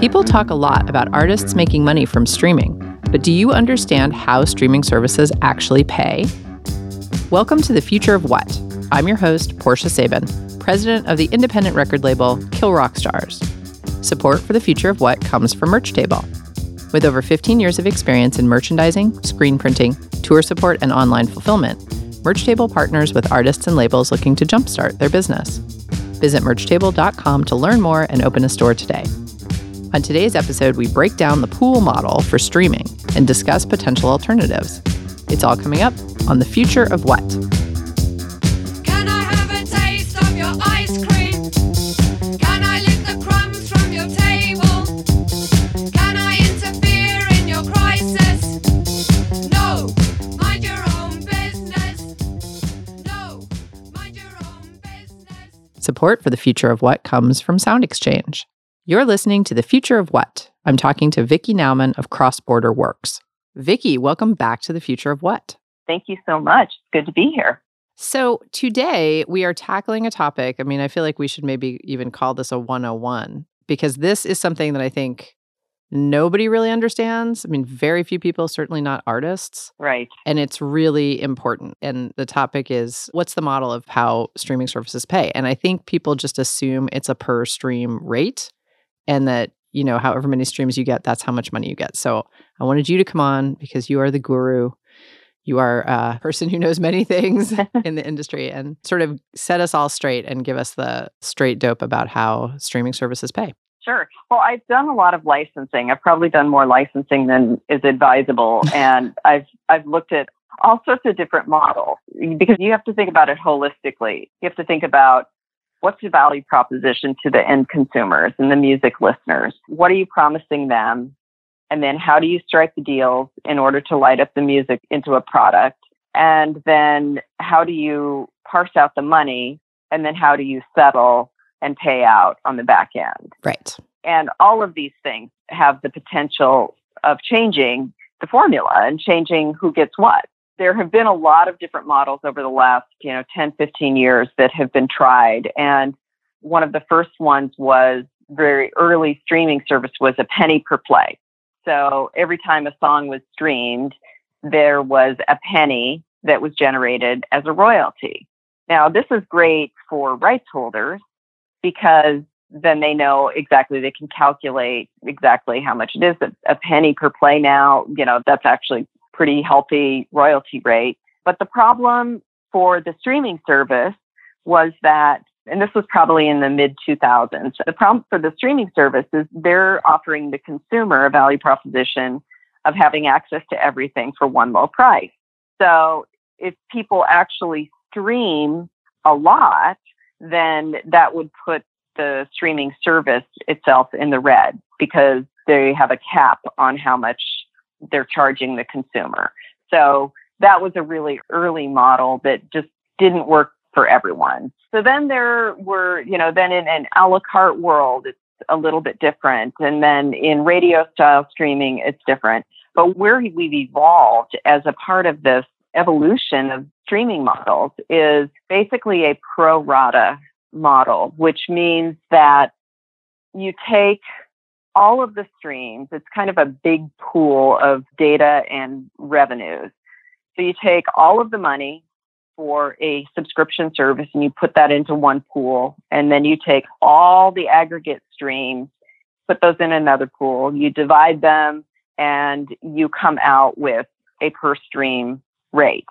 People talk a lot about artists making money from streaming, but do you understand how streaming services actually pay? Welcome to the Future of What. I'm your host, Portia Sabin, president of the independent record label Kill Rock Stars. Support for the Future of What comes from Merch Table. With over 15 years of experience in merchandising, screen printing, tour support, and online fulfillment, Merch Table partners with artists and labels looking to jumpstart their business. Visit merchtable.com to learn more and open a store today. On today's episode, we break down the pool model for streaming and discuss potential alternatives. It's all coming up on The Future of What. Can I have a taste of your ice cream? Can I lick the crumbs from your table? Can I interfere in your crisis? No, mind your own business. No, mind your own business. Support for The Future of What comes from Sound Exchange. You're listening to The Future of What. I'm talking to Vickie Nauman of Cross Border Works. Vickie, welcome back to The Future of What. Thank you so much. Good to be here. So, today we are tackling a topic. I mean, I feel like we should maybe even call this a 101 because this is something that I think nobody really understands. I mean, very few people, certainly not artists, Right. and it's really important. And the topic is what's the model of how streaming services pay? And I think people just assume it's a per stream rate and that, you know, however many streams you get, that's how much money you get. So, I wanted you to come on because you are the guru. You are a person who knows many things in the industry and sort of set us all straight and give us the straight dope about how streaming services pay. Sure. Well, I've done a lot of licensing. I've probably done more licensing than is advisable, and I've I've looked at all sorts of different models because you have to think about it holistically. You have to think about what's the value proposition to the end consumers and the music listeners. What are you promising them? And then how do you strike the deals in order to light up the music into a product? And then how do you parse out the money? And then how do you settle and pay out on the back end? Right. And all of these things have the potential of changing the formula and changing who gets what. There have been a lot of different models over the last, you know, 10, 15 years that have been tried. And one of the first ones was very early streaming service was a penny per play. So every time a song was streamed, there was a penny that was generated as a royalty. Now, this is great for rights holders because then they know exactly, they can calculate exactly how much it is. A, penny per play now, you know, that's actually pretty healthy royalty rate. But the problem for the streaming service was that, and this was probably in the mid 2000s, the problem for the streaming service is they're offering the consumer a value proposition of having access to everything for one low price. So if people actually stream a lot, then that would put the streaming service itself in the red because they have a cap on how much they're charging the consumer. So that was a really early model that just didn't work for everyone. So then there were, you know, then in an a la carte world, it's a little bit different. And then in radio style streaming, it's different. But where we've evolved as a part of this evolution of streaming models is basically a pro rata model, which means that you take all of the streams, it's kind of a big pool of data and revenues. So you take all of the money for a subscription service and you put that into one pool, and then you take all the aggregate streams, put those in another pool, you divide them, and you come out with a per stream rate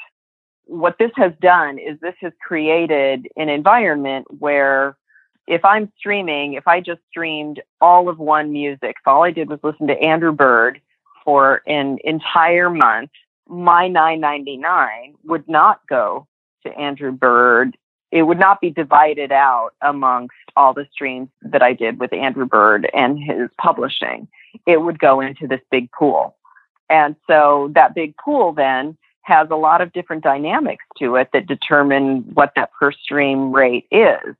what this has done is this has created an environment where if I'm streaming, if I just streamed all of one music, if all I did was listen to Andrew Bird for an entire month, my 9.99 would not go to Andrew Bird. It would not be divided out amongst all the streams that I did with Andrew Bird and his publishing. It would go into this big pool. And so that big pool then has a lot of different dynamics to it that determine what that per stream rate is.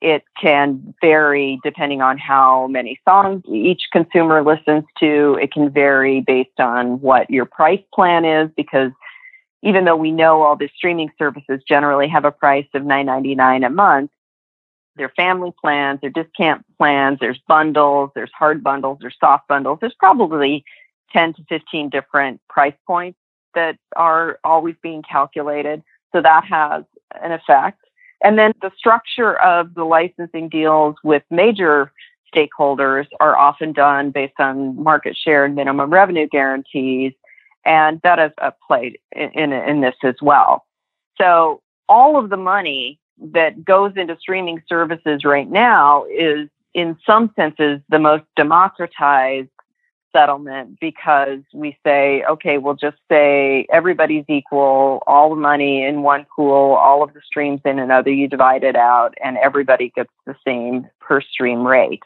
It can vary depending on how many songs each consumer listens to. It can vary based on what your price plan is because even though we know all the streaming services generally have a price of $9.99 a month, their family plans, their discount plans, there's bundles, there's hard bundles, there's soft bundles. There's probably 10 to 15 different price points that are always being calculated. So that has an effect. And then the structure of the licensing deals with major stakeholders are often done based on market share and minimum revenue guarantees. And that is a play in, in, in this as well. So all of the money that goes into streaming services right now is in some senses the most democratized settlement because we say, okay, we'll just say everybody's equal, all the money in one pool, all of the streams in another, you divide it out, and everybody gets the same per stream rate.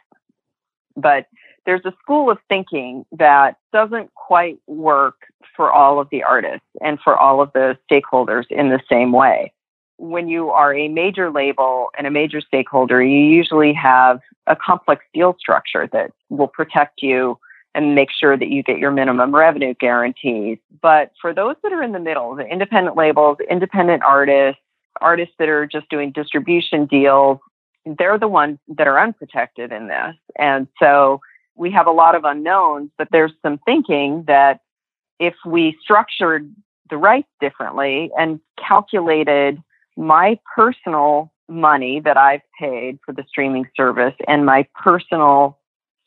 But there's a school of thinking that doesn't quite work for all of the artists and for all of the stakeholders in the same way. When you are a major label and a major stakeholder, you usually have a complex deal structure that will protect you and make sure that you get your minimum revenue guarantees. But for those that are in the middle, the independent labels, independent artists, artists that are just doing distribution deals, they're the ones that are unprotected in this. And so we have a lot of unknowns, but there's some thinking that if we structured the rights differently and calculated my personal money that I've paid for the streaming service and my personal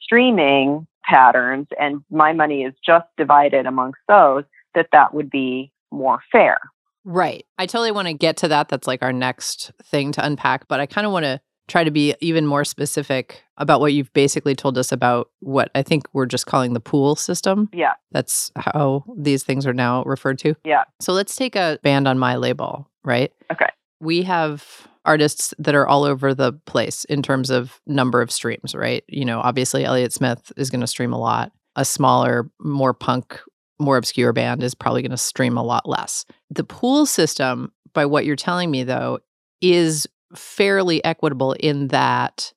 streaming patterns and my money is just divided amongst those that that would be more fair right i totally want to get to that that's like our next thing to unpack but i kind of want to try to be even more specific about what you've basically told us about what I think we're just calling the pool system. Yeah. That's how these things are now referred to. Yeah. So let's take a band on my label, right? Okay. We have artists that are all over the place in terms of number of streams, right? You know, obviously Elliott Smith is going to stream a lot. A smaller, more punk, more obscure band is probably going to stream a lot less. The pool system, by what you're telling me though, is fairly equitable in that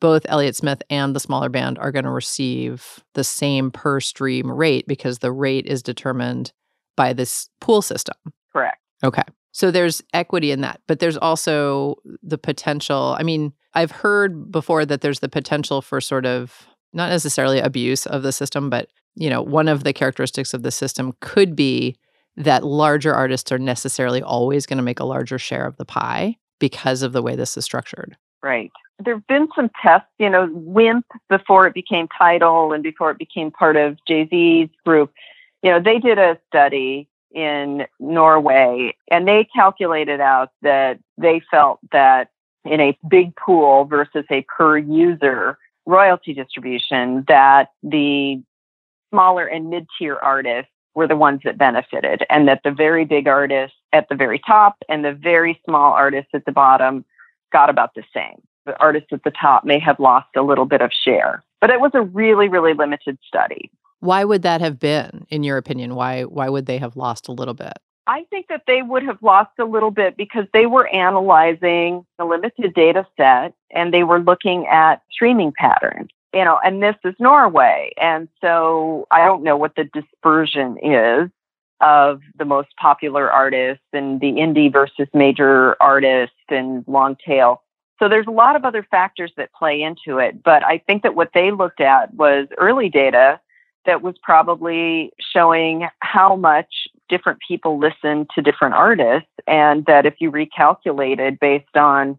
both Elliott Smith and the smaller band are going to receive the same per stream rate because the rate is determined by this pool system. Correct. Okay. So there's equity in that, but there's also the potential. I mean, I've heard before that there's the potential for sort of not necessarily abuse of the system, but you know, one of the characteristics of the system could be that larger artists are necessarily always going to make a larger share of the pie because of the way this is structured. Right. There have been some tests, you know, WIMP before it became Tidal and before it became part of Jay Z's group. You know, they did a study in Norway and they calculated out that they felt that in a big pool versus a per user royalty distribution, that the smaller and mid tier artists were the ones that benefited, and that the very big artists at the very top and the very small artists at the bottom got about the same. The artists at the top may have lost a little bit of share, but it was a really, really limited study. Why would that have been, in your opinion? Why why would they have lost a little bit? I think that they would have lost a little bit because they were analyzing a limited data set and they were looking at streaming patterns you know, and this is Norway. And so I don't know what the dispersion is of the most popular artists and the indie versus major artists and long tail. So there's a lot of other factors that play into it. But I think that what they looked at was early data that was probably showing how much different people listen to different artists. And that if you recalculated based on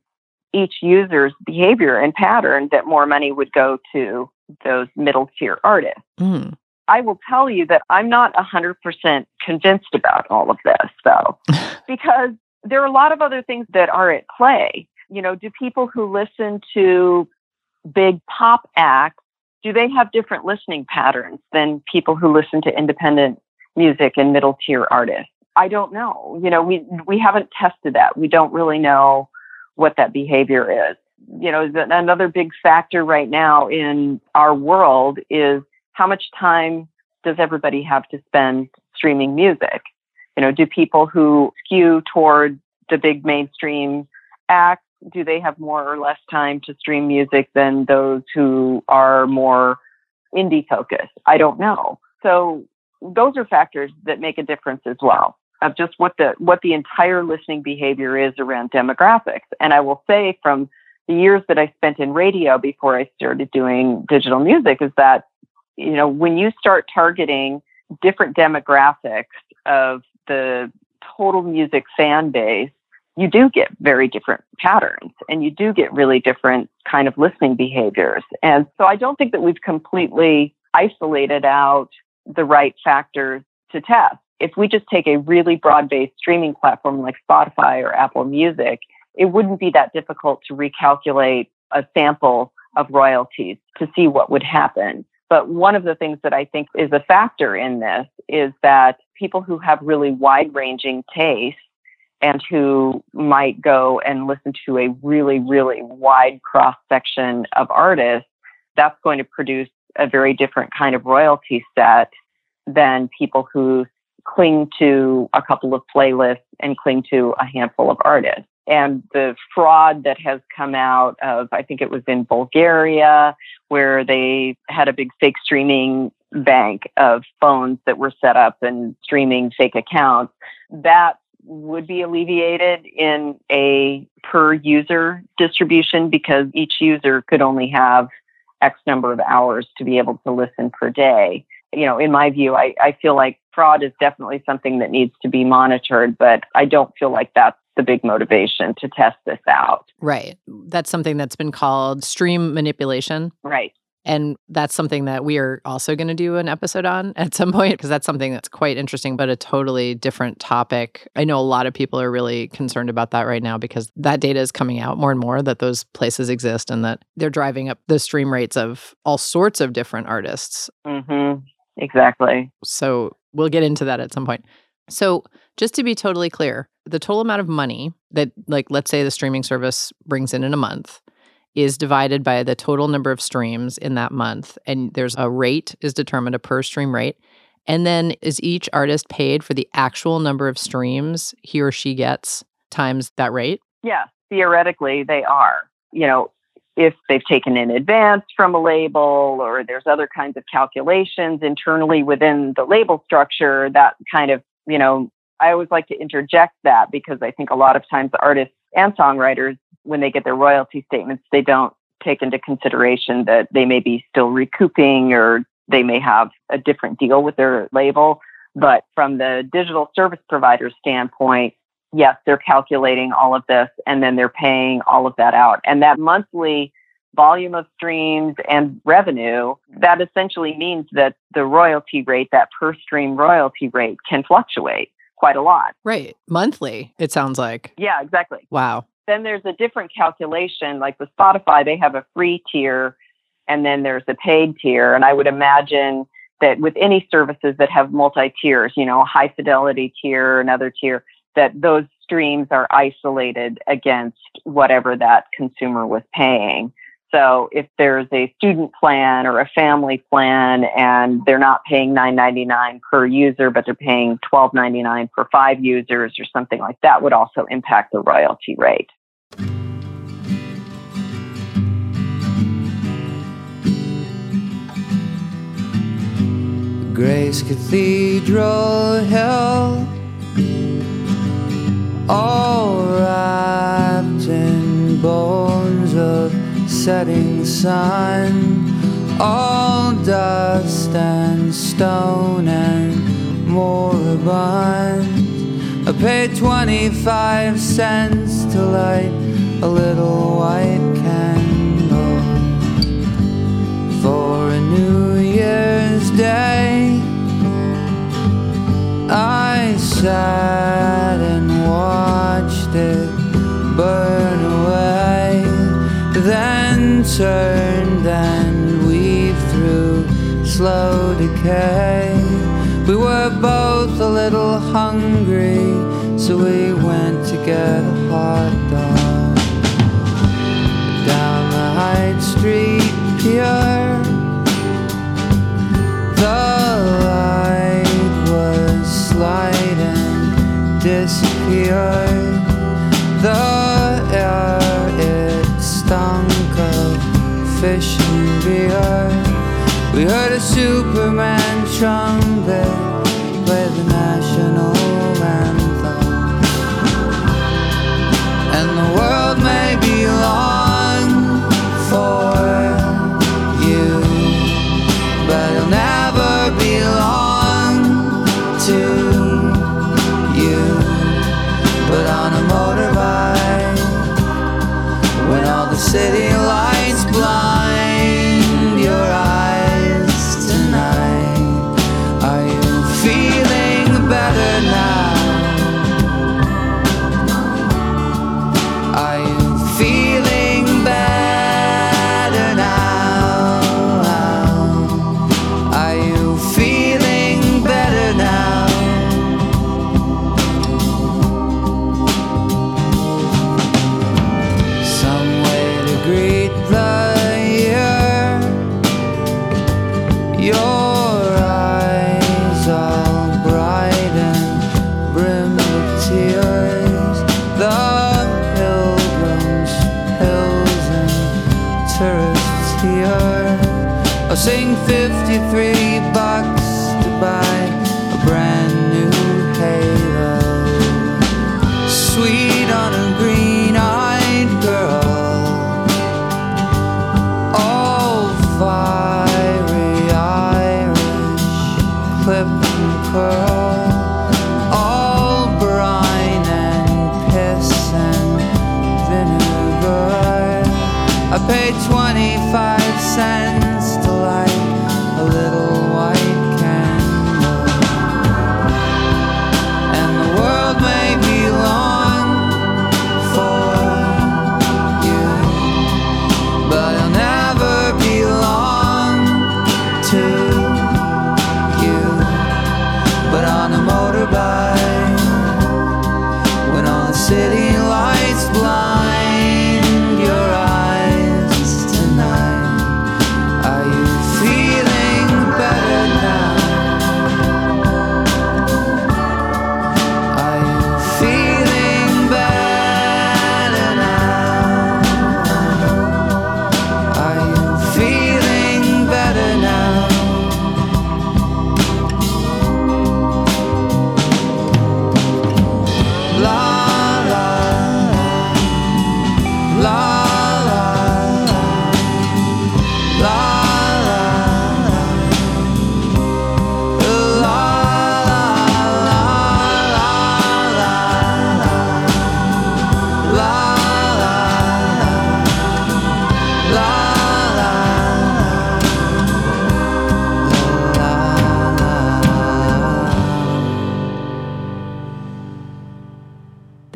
each user's behavior and pattern that more money would go to those middle tier artists. Mm. I will tell you that I'm not 100% convinced about all of this, though, because there are a lot of other things that are at play. You know, do people who listen to big pop acts, do they have different listening patterns than people who listen to independent music and middle tier artists? I don't know. You know, we we haven't tested that. We don't really know what that behavior is. You know, another big factor right now in our world is how much time does everybody have to spend streaming music? You know, do people who skew toward the big mainstream acts, do they have more or less time to stream music than those who are more indie focused? I don't know. So those are factors that make a difference as well of just what the what the entire listening behavior is around demographics. And I will say from the years that I spent in radio before I started doing digital music is that, you know, when you start targeting different demographics of the total music fan base, you do get very different patterns and you do get really different kind of listening behaviors. And so I don't think that we've completely isolated out the right factors to test. If we just take a really broad based streaming platform like Spotify or Apple Music, it wouldn't be that difficult to recalculate a sample of royalties to see what would happen. But one of the things that I think is a factor in this is that people who have really wide ranging tastes and who might go and listen to a really, really wide cross section of artists, that's going to produce a very different kind of royalty set than people who cling to a couple of playlists and cling to a handful of artists. And the fraud that has come out of, I think it was in Bulgaria, where they had a big fake streaming bank of phones that were set up and streaming fake accounts, that would be alleviated in a per user distribution because each user could only have X number of hours to be able to listen per day. You know, in my view, I, I feel like fraud is definitely something that needs to be monitored, but I don't feel like that's the big motivation to test this out. Right. That's something that's been called stream manipulation. Right. And that's something that we are also going to do an episode on at some point because that's something that's quite interesting, but a totally different topic. I know a lot of people are really concerned about that right now because that data is coming out more and more that those places exist and that they're driving up the stream rates of all sorts of different artists. Mm-hmm. Exactly. So we'll get into that at some point. So, just to be totally clear, the total amount of money that, like, let's say the streaming service brings in in a month is divided by the total number of streams in that month. And there's a rate is determined, a per stream rate. And then is each artist paid for the actual number of streams he or she gets times that rate? Yeah, theoretically, they are. You know, if they've taken in advance from a label or there's other kinds of calculations internally within the label structure, that kind of, you know, I always like to interject that because I think a lot of times artists and songwriters when they get their royalty statements, they don't take into consideration that they may be still recouping or they may have a different deal with their label. But from the digital service provider standpoint, yes, they're calculating all of this and then they're paying all of that out. And that monthly volume of streams and revenue, that essentially means that the royalty rate, that per stream royalty rate, can fluctuate quite a lot. Right. Monthly, it sounds like. Yeah, exactly. Wow. Then there's a different calculation. Like with Spotify, they have a free tier and then there's a paid tier. And I would imagine that with any services that have multi tiers, you know, a high fidelity tier, another tier, that those streams are isolated against whatever that consumer was paying. So if there's a student plan or a family plan and they're not paying $9.99 per user, but they're paying $12.99 for five users or something like that would also impact the royalty rate. Grace Cathedral Hill, all wrapped in bones of setting sun, all dust and stone and moribund. I paid 25 cents to light a little white candle Year's Day. I sat and watched it burn away, then turned and weaved through slow decay. We were both a little hungry, so we went to get a hot dog down the Hyde Street Pier. We heard a Superman trumpet play the national anthem. And the world may be long sing 53 bucks to buy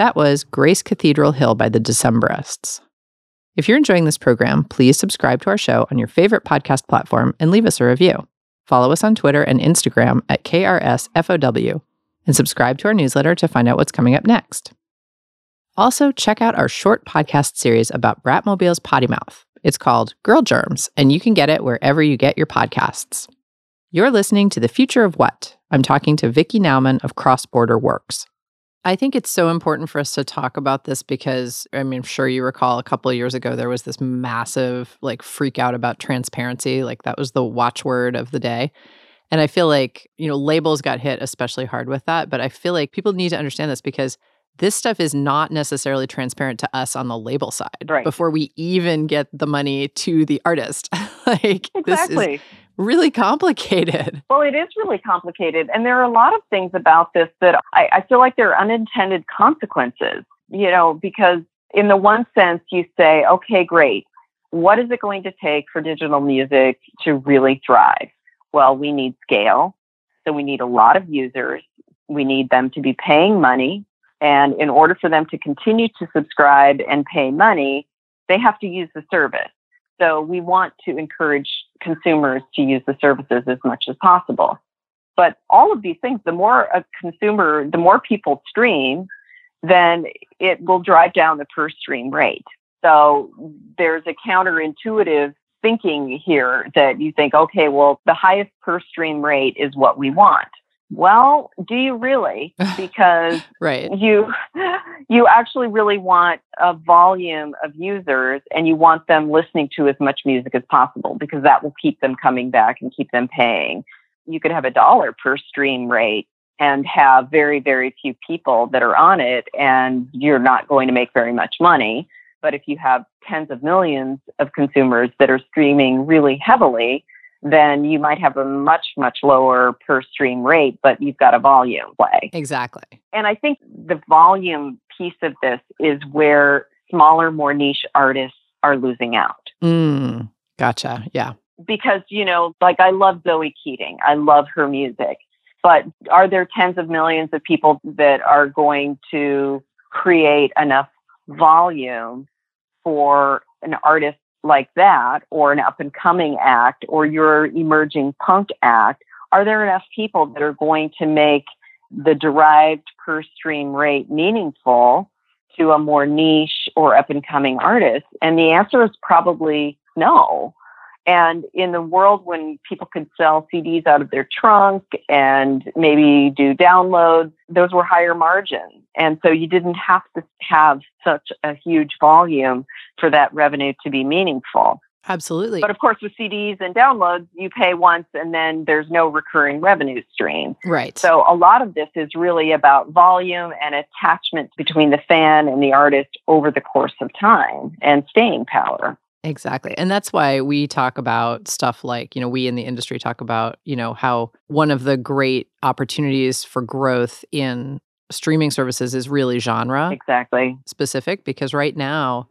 That was Grace Cathedral Hill by the Decemberists. If you're enjoying this program, please subscribe to our show on your favorite podcast platform and leave us a review. Follow us on Twitter and Instagram at KRSFOW and subscribe to our newsletter to find out what's coming up next. Also, check out our short podcast series about Bratmobile's potty mouth. It's called Girl Germs, and you can get it wherever you get your podcasts. You're listening to The Future of What? I'm talking to Vickie Nauman of Cross Border Works. I think it's so important for us to talk about this because I mean, I'm sure you recall a couple of years ago there was this massive like freak out about transparency. Like that was the watchword of the day. And I feel like, you know, labels got hit especially hard with that. But I feel like people need to understand this because this stuff is not necessarily transparent to us on the label side Right. before we even get the money to the artist. like this is Exactly. Really complicated. Well, it is really complicated. And there are a lot of things about this that I, I feel like there are unintended consequences, you know, because in the one sense, you say, okay, great. What is it going to take for digital music to really thrive? Well, we need scale. So we need a lot of users. We need them to be paying money. And in order for them to continue to subscribe and pay money, they have to use the service. So we want to encourage consumers to use the services as much as possible. But all of these things, the more a consumer, the more people stream, then it will drive down the per stream rate. So there's a counterintuitive thinking here that you think, okay, well, the highest per stream rate is what we want. Well, do you really? Because Right. you you actually really want a volume of users and you want them listening to as much music as possible because that will keep them coming back and keep them paying you could have a dollar per stream rate and have very very few people that are on it and you're not going to make very much money but if you have tens of millions of consumers that are streaming really heavily then you might have a much much lower per stream rate but you've got a volume play Exactly. and I think the volume piece of this is where smaller, more niche artists are losing out. Mm, gotcha. Yeah. Because, you know, like I love Zoe Keating, I love her music, but are there tens of millions of people that are going to create enough volume for an artist like that or an up and coming act or your emerging punk act? Are there enough people that are going to make the derived per stream rate meaningful to a more niche or up and coming artist? And the answer is probably no. And in the world when people could sell CDs out of their trunk and maybe do downloads, those were higher margins. And so you didn't have to have such a huge volume for that revenue to be meaningful. Absolutely. But of course, with CDs and downloads, you pay once and then there's no recurring revenue stream. right. So a lot of this is really about volume and attachment between the fan and the artist over the course of time and staying power. Exactly. And that's why we talk about stuff like, you know, we in the industry talk about, you know, how one of the great opportunities for growth in streaming services is really genre Exactly. specific because right now,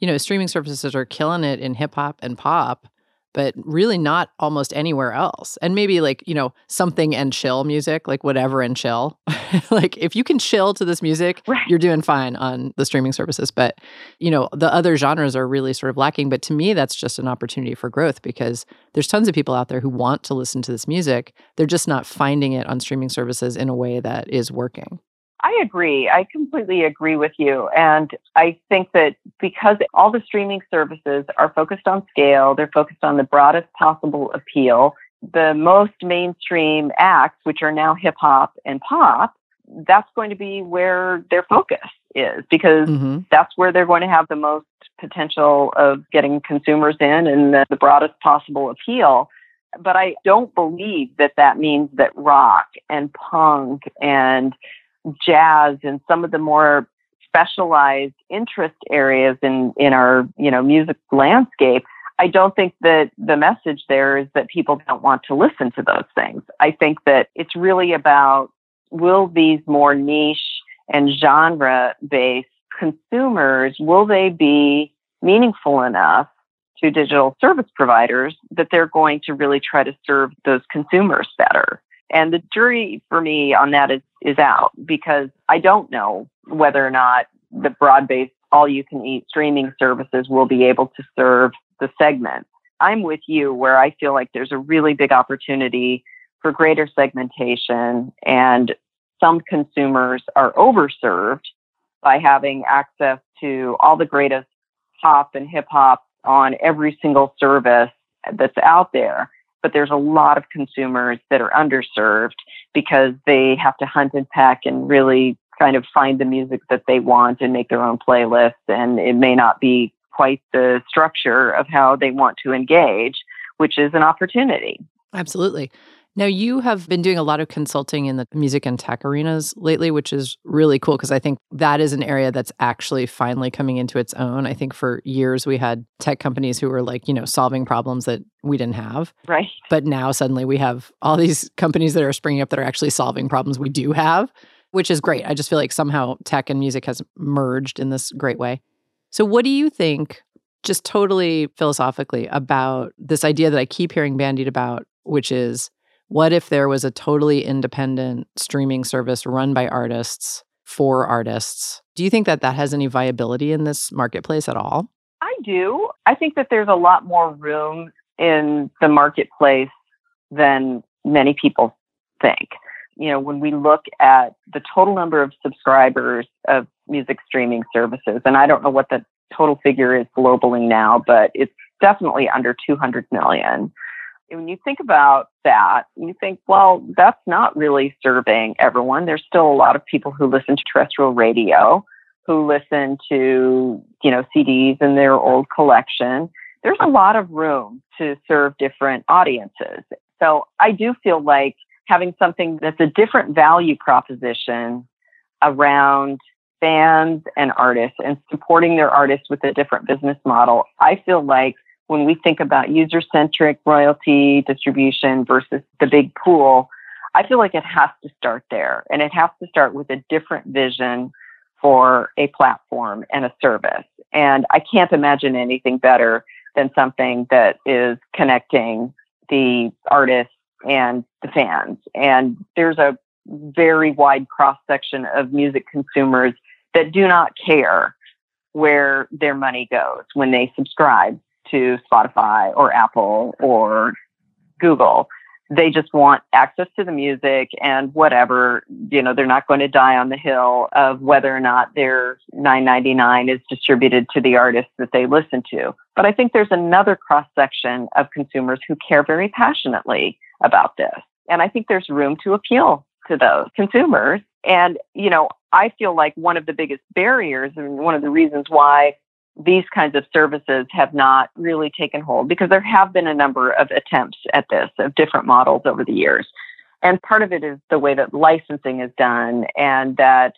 you know, streaming services are killing it in hip hop and pop, but really not almost anywhere else. And maybe like, you know, something and chill music, like whatever and chill. like if you can chill to this music, Right. you're doing fine on the streaming services. But, you know, the other genres are really sort of lacking. But to me, that's just an opportunity for growth because there's tons of people out there who want to listen to this music. They're just not finding it on streaming services in a way that is working. I agree. I completely agree with you. And I think that because all the streaming services are focused on scale, they're focused on the broadest possible appeal. The most mainstream acts, which are now hip hop and pop, that's going to be where their focus is because hmm that's where they're going to have the most potential of getting consumers in and the, the broadest possible appeal. But I don't believe that that means that rock and punk and jazz and some of the more specialized interest areas in, in our, you know, music landscape, I don't think that the message there is that people don't want to listen to those things. I think that it's really about will these more niche and genre based consumers, will they be meaningful enough to digital service providers that they're going to really try to serve those consumers better? And the jury for me on that is, is out because I don't know whether or not the broad based all you can eat streaming services will be able to serve the segment. I'm with you where I feel like there's a really big opportunity for greater segmentation and some consumers are overserved by having access to all the greatest pop and hip hop on every single service that's out there. But there's a lot of consumers that are underserved because they have to hunt and peck and really kind of find the music that they want and make their own playlists. And it may not be quite the structure of how they want to engage, which is an opportunity. Absolutely. Now, you have been doing a lot of consulting in the music and tech arenas lately, which is really cool because I think that is an area that's actually finally coming into its own. I think for years we had tech companies who were like, you know, solving problems that we didn't have. Right. But now suddenly we have all these companies that are springing up that are actually solving problems we do have, which is great. I just feel like somehow tech and music has merged in this great way. So, what do you think, just totally philosophically, about this idea that I keep hearing bandied about, which is what if there was a totally independent streaming service run by artists for artists? Do you think that that has any viability in this marketplace at all? I do. I think that there's a lot more room in the marketplace than many people think. You know, when we look at the total number of subscribers of music streaming services, and I don't know what the total figure is globally now, but it's definitely under 200 million. When you think about that, you think, well, that's not really serving everyone. There's still a lot of people who listen to terrestrial radio, who listen to, you know, CDs in their old collection. There's a lot of room to serve different audiences. So I do feel like having something that's a different value proposition around fans and artists and supporting their artists with a different business model, I feel like when we think about user centric royalty distribution versus the big pool, I feel like it has to start there. And it has to start with a different vision for a platform and a service. And I can't imagine anything better than something that is connecting the artists and the fans. And there's a very wide cross section of music consumers that do not care where their money goes when they subscribe to Spotify or Apple or Google. they just want access to the music and whatever you know they're not going to die on the hill of whether or not their 999 is distributed to the artists that they listen to. But i think there's another cross section of consumers who care very passionately about this. And i think there's room to appeal to those consumers. And you know i feel like one of the biggest barriers and one of the reasons why these kinds of services have not really taken hold because there have been a number of attempts at this of different models over the years. And part of it is the way that licensing is done, and that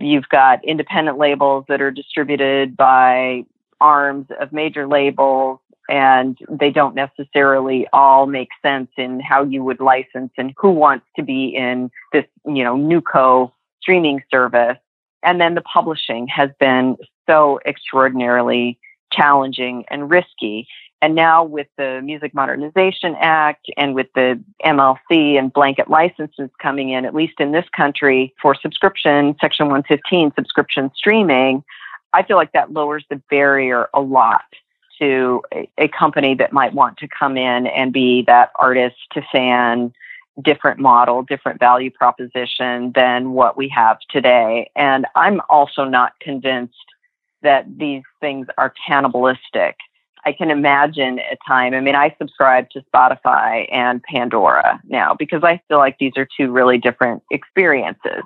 you've got independent labels that are distributed by arms of major labels, and they don't necessarily all make sense in how you would license and who wants to be in this, you know, NewCo streaming service. And then the publishing has been so extraordinarily challenging and risky. And now with the Music Modernization Act and with the MLC and blanket licenses coming in, at least in this country for subscription, Section 115 subscription streaming, I feel like that lowers the barrier a lot to a, a company that might want to come in and be that artist to fan different model, different value proposition than what we have today. And I'm also not convinced that these things are cannibalistic. I can imagine a time. I mean, I subscribe to Spotify and Pandora now because I feel like these are two really different experiences.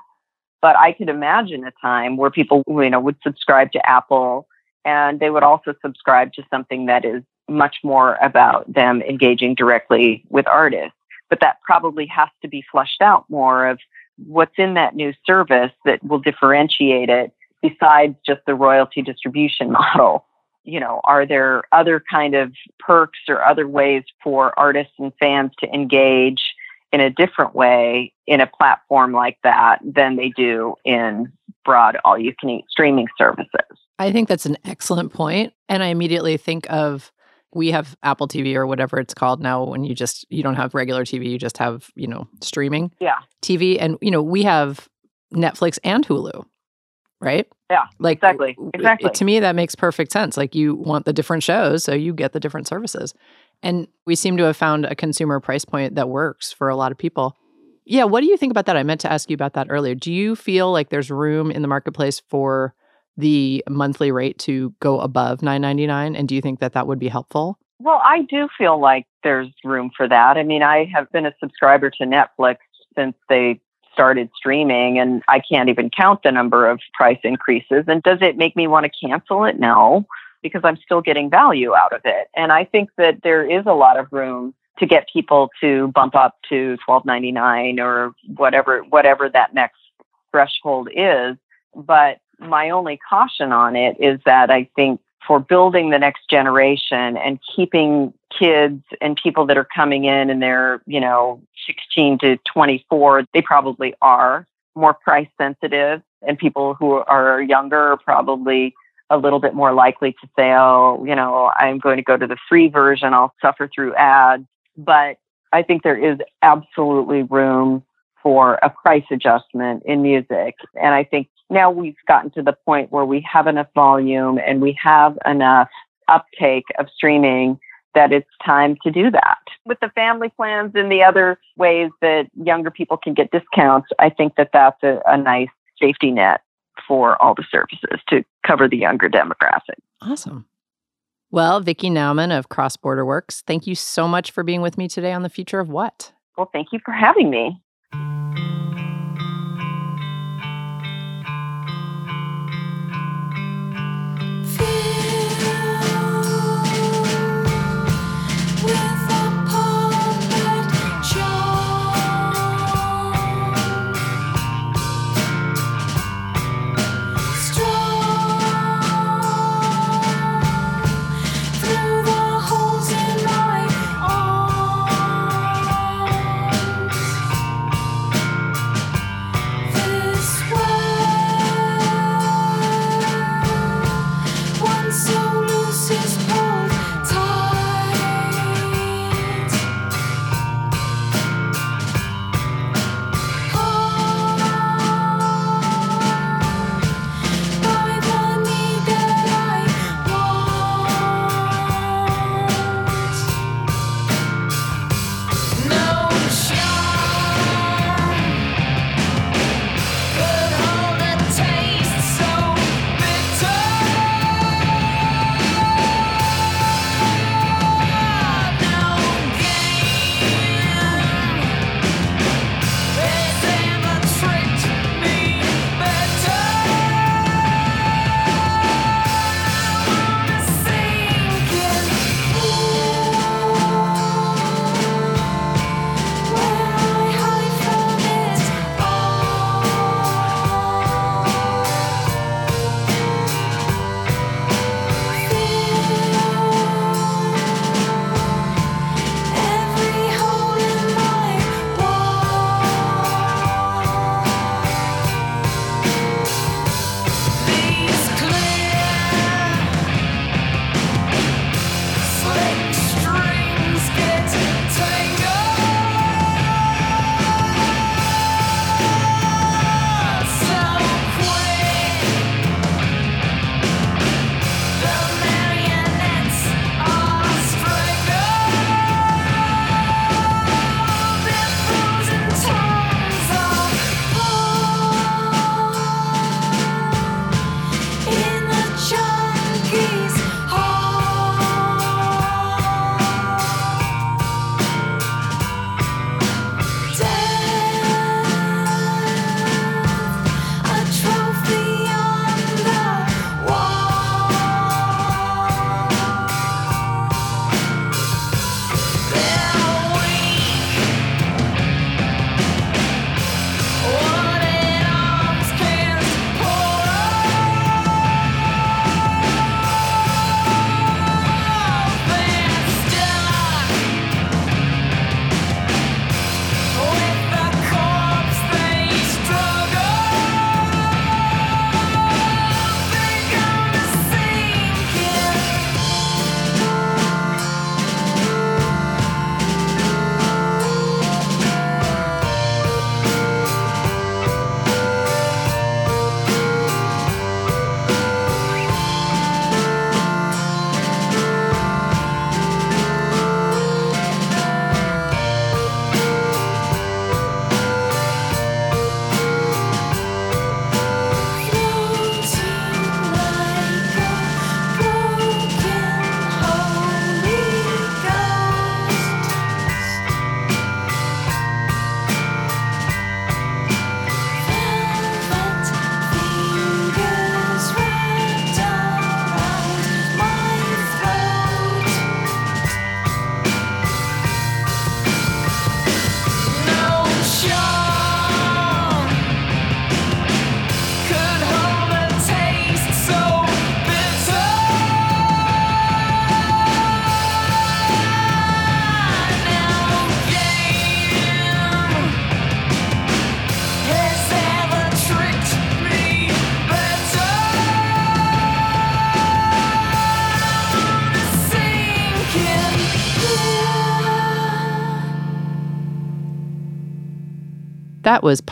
But I could imagine a time where people, you know, would subscribe to Apple and they would also subscribe to something that is much more about them engaging directly with artists. But that probably has to be flushed out more of what's in that new service that will differentiate it besides just the royalty distribution model? You know, are there other kind of perks or other ways for artists and fans to engage in a different way in a platform like that than they do in broad all you can eat streaming services? I think that's an excellent point. And I immediately think of we have Apple TV or whatever it's called now when you just you don't have regular TV, you just have, you know, streaming. Yeah. TV and you know, we have Netflix and Hulu right? Yeah. Like exactly. Exactly. To me, that makes perfect sense. Like you want the different shows, so you get the different services. And we seem to have found a consumer price point that works for a lot of people. Yeah. What do you think about that? I meant to ask you about that earlier. Do you feel like there's room in the marketplace for the monthly rate to go above 9.99 and do you think that that would be helpful well i do feel like there's room for that i mean i have been a subscriber to netflix since they started streaming and I can't even count the number of price increases. And does it make me want to cancel it? No, because I'm still getting value out of it. And I think that there is a lot of room to get people to bump up to 12.99 or whatever whatever that next threshold is. But my only caution on it is that I think for building the next generation and keeping kids and people that are coming in and they're, you know, 16 to 24, they probably are more price sensitive. And people who are younger are probably a little bit more likely to say, oh, you know, I'm going to go to the free version, I'll suffer through ads. But I think there is absolutely room for a price adjustment in music. And I think now we've gotten to the point where we have enough volume and we have enough uptake of streaming that it's time to do that. With the family plans and the other ways that younger people can get discounts, I think that that's a, a nice safety net for all the services to cover the younger demographic. Awesome. Well, Vickie Nauman of Cross Border Works, thank you so much for being with me today on the future of what? Well, thank you for having me.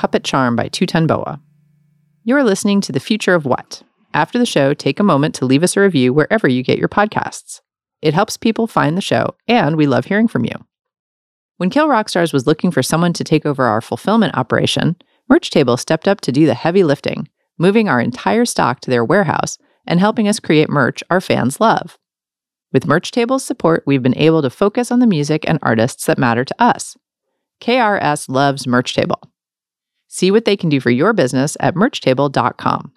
Puppet Charm by Two Ton Boa. You're listening to The Future of What. After the show, take a moment to leave us a review wherever you get your podcasts. It helps people find the show, and we love hearing from you. When Kill Rock Stars was looking for someone to take over our fulfillment operation, Merch Table stepped up to do the heavy lifting, moving our entire stock to their warehouse and helping us create merch our fans love. With Merch Table's support, we've been able to focus on the music and artists that matter to us. KRS loves Merch Table. See what they can do for your business at merchtable.com.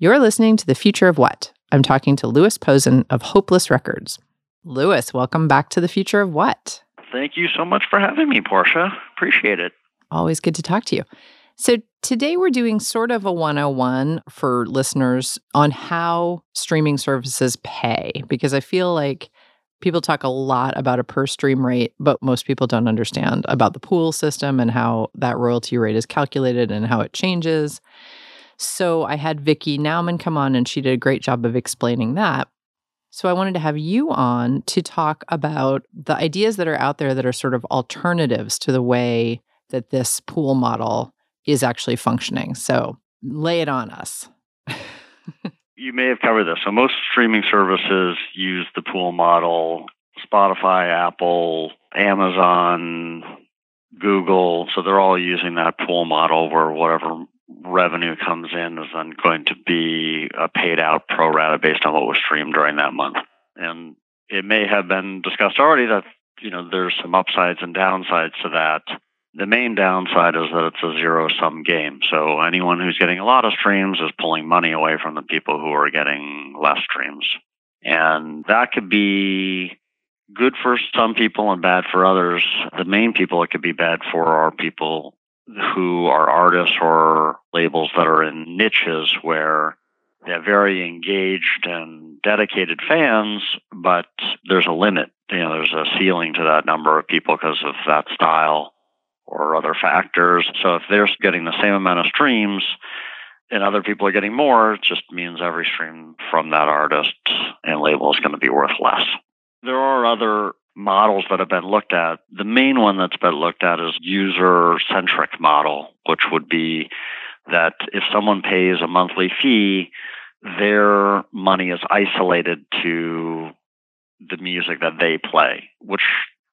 You're listening to The Future of What? I'm talking to Louis Posen of Hopeless Records. Louis, welcome back to The Future of What? Thank you so much for having me, Portia. Appreciate it. Always good to talk to you. So, today we're doing sort of a 101 for listeners on how streaming services pay, because I feel like people talk a lot about a per stream rate, but most people don't understand about the pool system and how that royalty rate is calculated and how it changes. So, I had Vickie Nauman come on and she did a great job of explaining that. So, I wanted to have you on to talk about the ideas that are out there that are sort of alternatives to the way that this pool model is actually functioning. So lay it on us. You may have covered this. So, most streaming services use the pool model Spotify, Apple, Amazon, Google. So, they're all using that pool model where whatever revenue comes in is then going to be paid out pro rata based on what was streamed during that month. And it may have been discussed already that you know there's some upsides and downsides to that. The main downside is that it's a zero sum game. So anyone who's getting a lot of streams is pulling money away from the people who are getting less streams. And that could be good for some people and bad for others. The main people it could be bad for are people who are artists or labels that are in niches where they have very engaged and dedicated fans, but there's a limit. You know, there's a ceiling to that number of people because of that style or other factors. So if they're getting the same amount of streams and other people are getting more, it just means every stream from that artist and label is going to be worth less. There are other models that have been looked at. The main one that's been looked at is user centric model, which would be that if someone pays a monthly fee, their money is isolated to the music that they play, which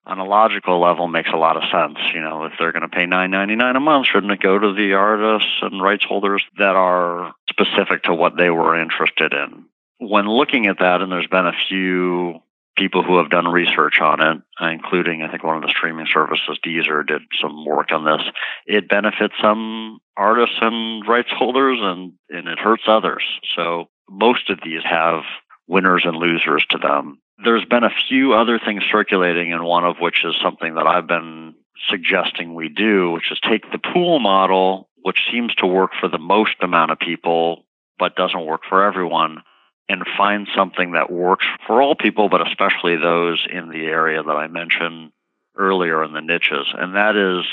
on a logical level makes a lot of sense. You know, if they're going to pay nine ninety nine a month, shouldn't it go to the artists and rights holders that are specific to what they were interested in? When looking at that, and there's been a few people who have done research on it, including I think one of the streaming services, Deezer, did some work on this. It benefits some artists and rights holders, and and it hurts others. So most of these have winners and losers to them there's been a few other things circulating, and one of which is something that I've been suggesting we do, which is take the pool model, which seems to work for the most amount of people, but doesn't work for everyone, and find something that works for all people, but especially those in the area that I mentioned earlier in the niches. And that is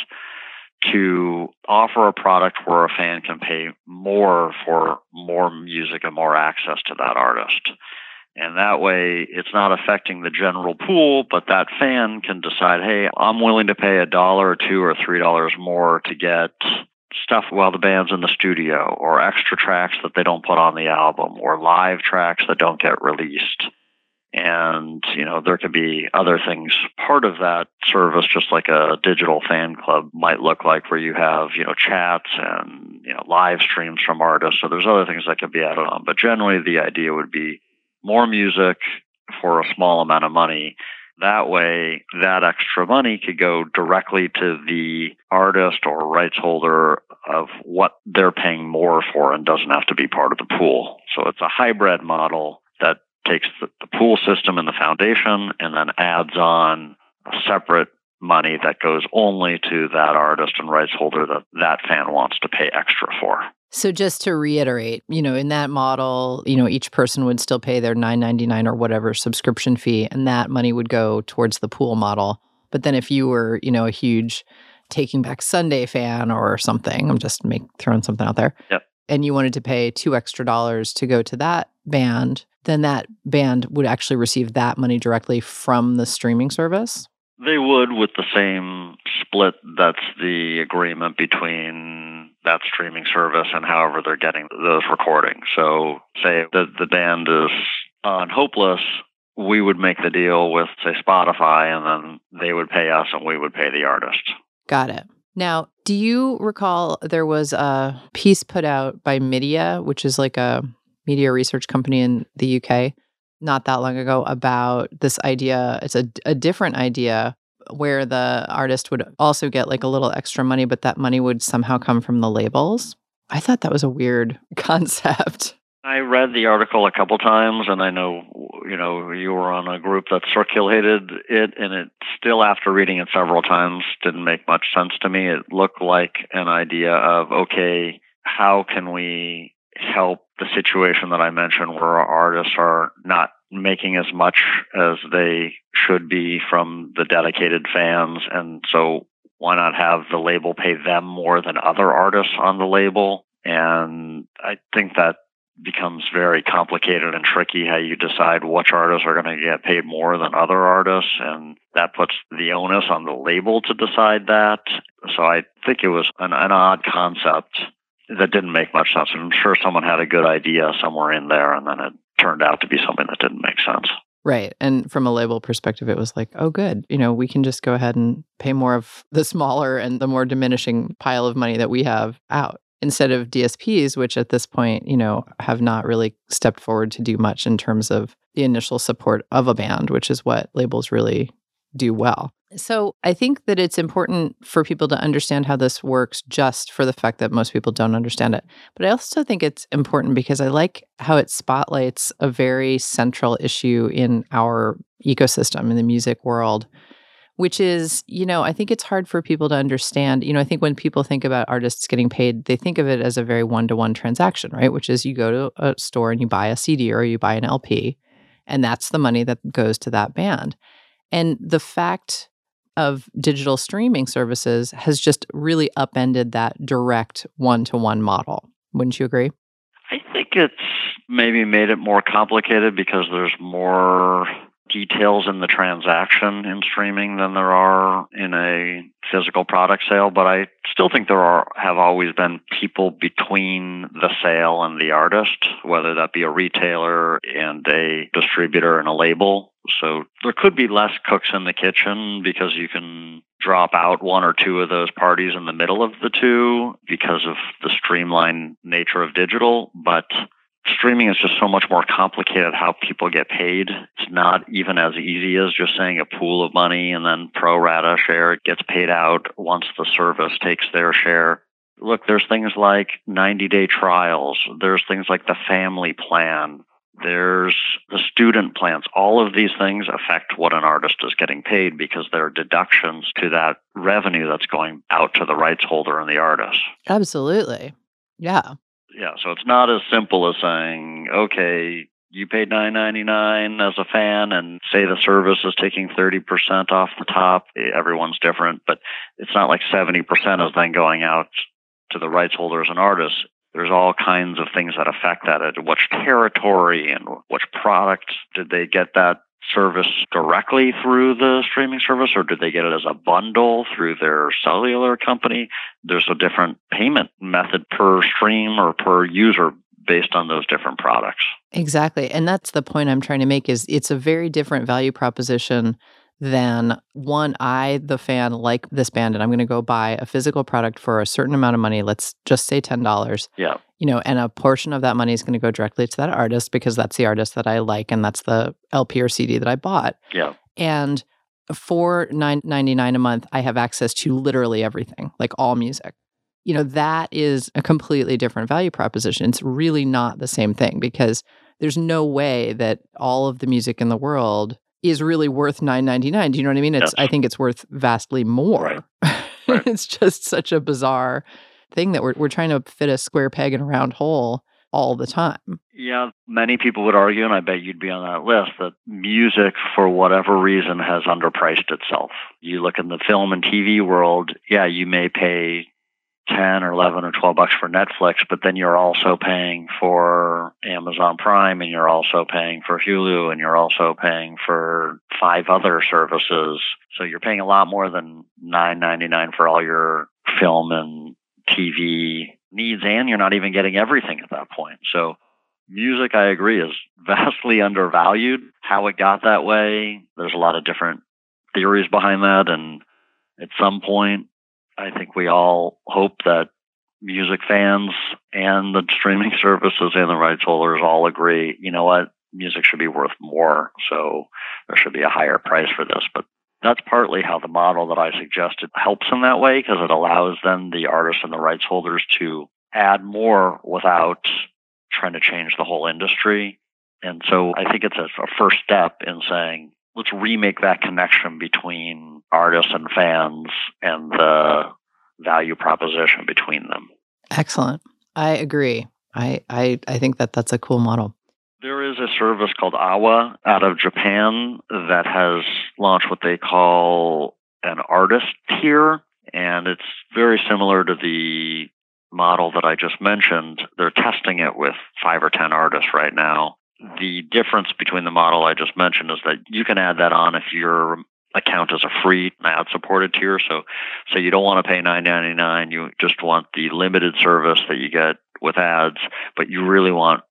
to offer a product where a fan can pay more for more music and more access to that artist. And that way, it's not affecting the general pool, but that fan can decide, hey, I'm willing to pay a dollar or two or three dollars more to get stuff while the band's in the studio, or extra tracks that they don't put on the album, or live tracks that don't get released. And, you know, there could be other things part of that service, just like a digital fan club might look like, where you have, you know, chats and, you know, live streams from artists. So there's other things that could be added on. But generally, the idea would be more music for a small amount of money. That way, that extra money could go directly to the artist or rights holder of what they're paying more for and doesn't have to be part of the pool. So it's a hybrid model that takes the, pool system and the foundation and then adds on a separate money that goes only to that artist and rights holder that that fan wants to pay extra for. So just to reiterate, you know, in that model, you know, each person would still pay their 9.99 or whatever subscription fee and that money would go towards the pool model. But then if you were, you know, a huge Taking Back Sunday fan or something, I'm just make throwing something out there. Yep. And you wanted to pay 2 extra dollars to go to that band, then that band would actually receive that money directly from the streaming service. They would with the same split that's the agreement between that streaming service and however they're getting those recordings. So say the the band is on Hopeless, we would make the deal with say Spotify and then they would pay us and we would pay the artist. Got it. Now, do you recall there was a piece put out by MIDiA, which is like a media research company in the UK, not that long ago about this idea? It's a, a different idea where the artist would also get like a little extra money, but that money would somehow come from the labels. I thought that was a weird concept. I read the article a couple times, and I know you know you were on a group that circulated it, and it still, after reading it several times, didn't make much sense to me. It looked like an idea of okay, how can we help the situation that I mentioned, where artists are not making as much as they should be from the dedicated fans, and so why not have the label pay them more than other artists on the label? And I think that becomes very complicated and tricky how you decide which artists are going to get paid more than other artists. And that puts the onus on the label to decide that. So i think it was an, an odd concept that didn't make much sense i'm sure someone had a good idea somewhere in there and then it turned out to be something that didn't make sense Right. And from a label perspective, it was like, oh, good. You know, we can just go ahead and pay more of the smaller and the more diminishing pile of money that we have out instead of DSPs, which at this point, you know, have not really stepped forward to do much in terms of the initial support of a band, which is what labels really do well. So I think that it's important for people to understand how this works just for the fact that most people don't understand it. But I also think it's important because I like how it spotlights a very central issue in our ecosystem in the music world, which is, you know, I think it's hard for people to understand. You know, I think when people think about artists getting paid, they think of it as a very one to one transaction, right? Which is you go to a store and you buy a CD or you buy an LP, and that's the money that goes to that band. And the fact of digital streaming services has just really upended that direct one to one model. Wouldn't you agree? I think it's maybe made it more complicated because there's more details in the transaction in streaming than there are in a physical product sale, but I still think there are have always been people between the sale and the artist, whether that be a retailer and a distributor and a label. So there could be less cooks in the kitchen because you can drop out one or two of those parties in the middle of the two because of the streamlined nature of digital, but streaming is just so much more complicated how people get paid. It's not even as easy as just saying a pool of money and then pro rata share it gets paid out once the service takes their share. Look, there's things like 90 day trials, there's things like the family plan, there's the student plans. All of these things affect what an artist is getting paid because there are deductions to that revenue that's going out to the rights holder and the artist. Absolutely. Yeah. Yeah, so it's not as simple as saying, okay, you paid nine ninety nine as a fan, and say the service is taking thirty percent off the top. Everyone's different, but it's not like seventy percent is then going out to the rights holders and artists. There's all kinds of things that affect that. At which territory and which product did they get that service directly through the streaming service or do they get it as a bundle through their cellular company? There's a different payment method per stream or per user based on those different products. Exactly. And that's the point I'm trying to make is it's a very different value proposition than one I the fan like this band and I'm going to go buy a physical product for a certain amount of money, let's just say $10. Yeah. You know, and a portion of that money is going to go directly to that artist because that's the artist that I like and that's the LP or CD that I bought. Yeah. And for nine ninety nine a month, I have access to literally everything, like all music. You know, that is a completely different value proposition. It's really not the same thing because there's no way that all of the music in the world is really worth nine ninety nine. Do you know what I mean? It's Yes. I think it's worth vastly more. Right. it's just such a bizarre thing that we're we're trying to fit a square peg in a round hole all the time. Yeah, many people would argue, and I bet you'd be on that list, that music, for whatever reason, has underpriced itself. You look in the film and TV world, yeah, you may pay 10 or 11 or 12 bucks for Netflix, but then you're also paying for Amazon Prime and you're also paying for Hulu and you're also paying for five other services. So you're paying a lot more than $9.99 for all your film and TV needs and you're not even getting everything at that point. So music I agree is vastly undervalued. How it got that way, there's a lot of different theories behind that and at some point I think we all hope that music fans and the streaming services and the rights holders all agree, you know what, music should be worth more. So there should be a higher price for this. But that's partly how the model that I suggested helps in that way because it allows then the artists and the rights holders to add more without trying to change the whole industry. And so I think it's a, first step in saying, let's remake that connection between artists and fans and the value proposition between them. Excellent. I agree. I, I, I think that that's a cool model. There is a service called AWA out of Japan that has launched what they call an artist tier, and it's very similar to the model that I just mentioned. They're testing it with five or 10 artists right now. The difference between the model I just mentioned is that you can add that on if your account is a free ad supported tier. So, so you don't want to pay nine ninety nine. You just want the limited service that you get with ads, but you really want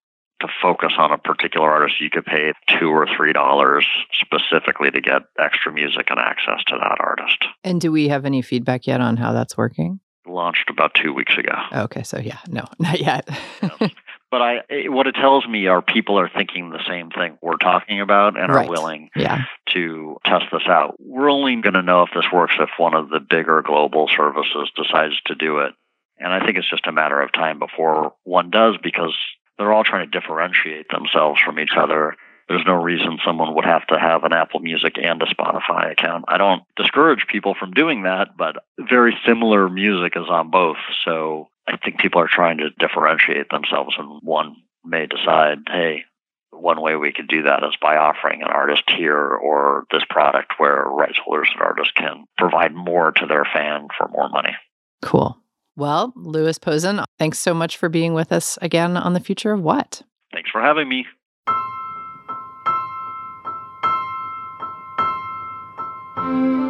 to focus on a particular artist. You could pay two or three dollars specifically to get extra music and access to that artist. And do we have any feedback yet on how that's working? Launched about two weeks ago. Okay, so yeah, no, not yet. But I, eh, what it tells me are people are thinking the same thing we're talking about and Right. are willing yeah. to test this out. We're only going to know if this works if one of the bigger global services decides to do it. And I think it's just a matter of time before one does because they're all trying to differentiate themselves from each other. There's no reason someone would have to have an Apple Music and a Spotify account. I don't discourage people from doing that, but very similar music is on both. So I think people are trying to differentiate themselves, and one may decide, hey, one way we could do that is by offering an artist here or this product where rights holders and artists can provide more to their fan for more money. Cool. Well, Louis Posen, thanks so much for being with us again on the future of what? Thanks for having me. An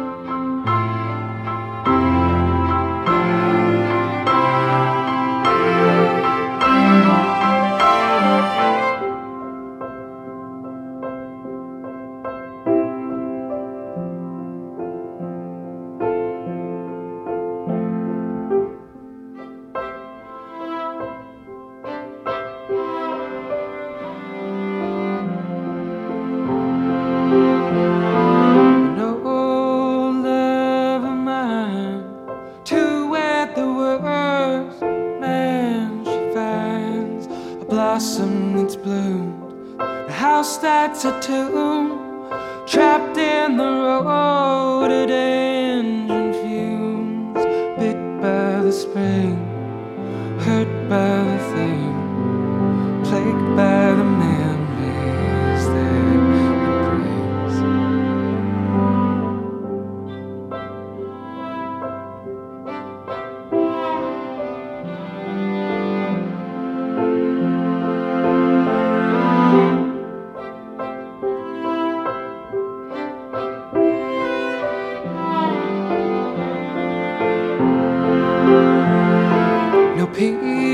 peace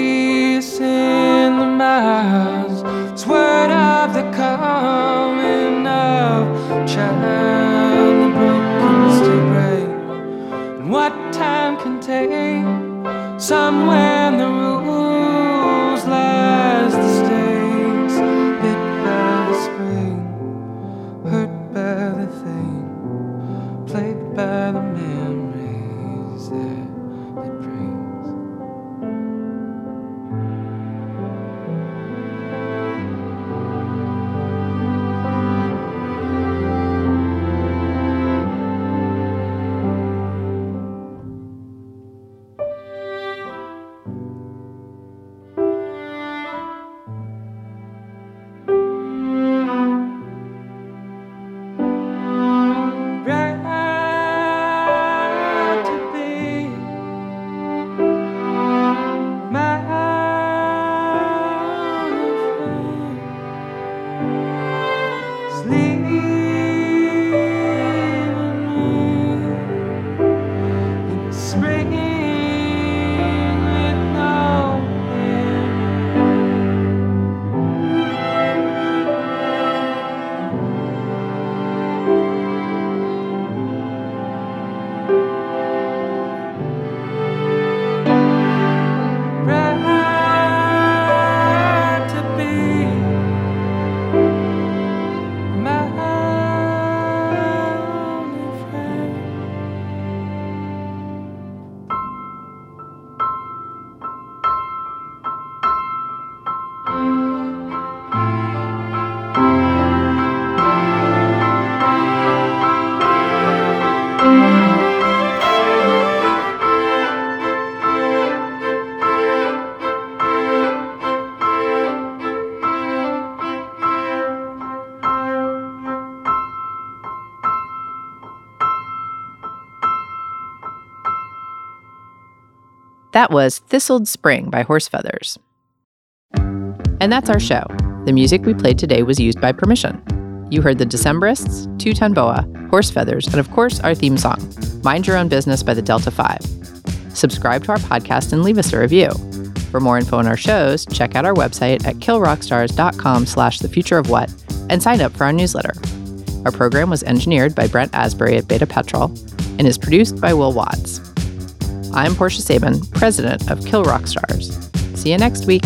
That was Thistled Spring by Horse Feathers. And that's our show. The music we played today was used by permission. You heard the Decemberists, Two Ton Boa, Horse Feathers, and of course our theme song, Mind Your Own Business by the Delta 5. Subscribe to our podcast and leave us a review. For more info on our shows, check out our website at killrockstars.com slash the future of what and sign up for our newsletter. Our program was engineered by Brent Asbury at Beta Petrol and is produced by Will Watts. I'm Portia Sabin, president of Kill Rock Stars. See you next week.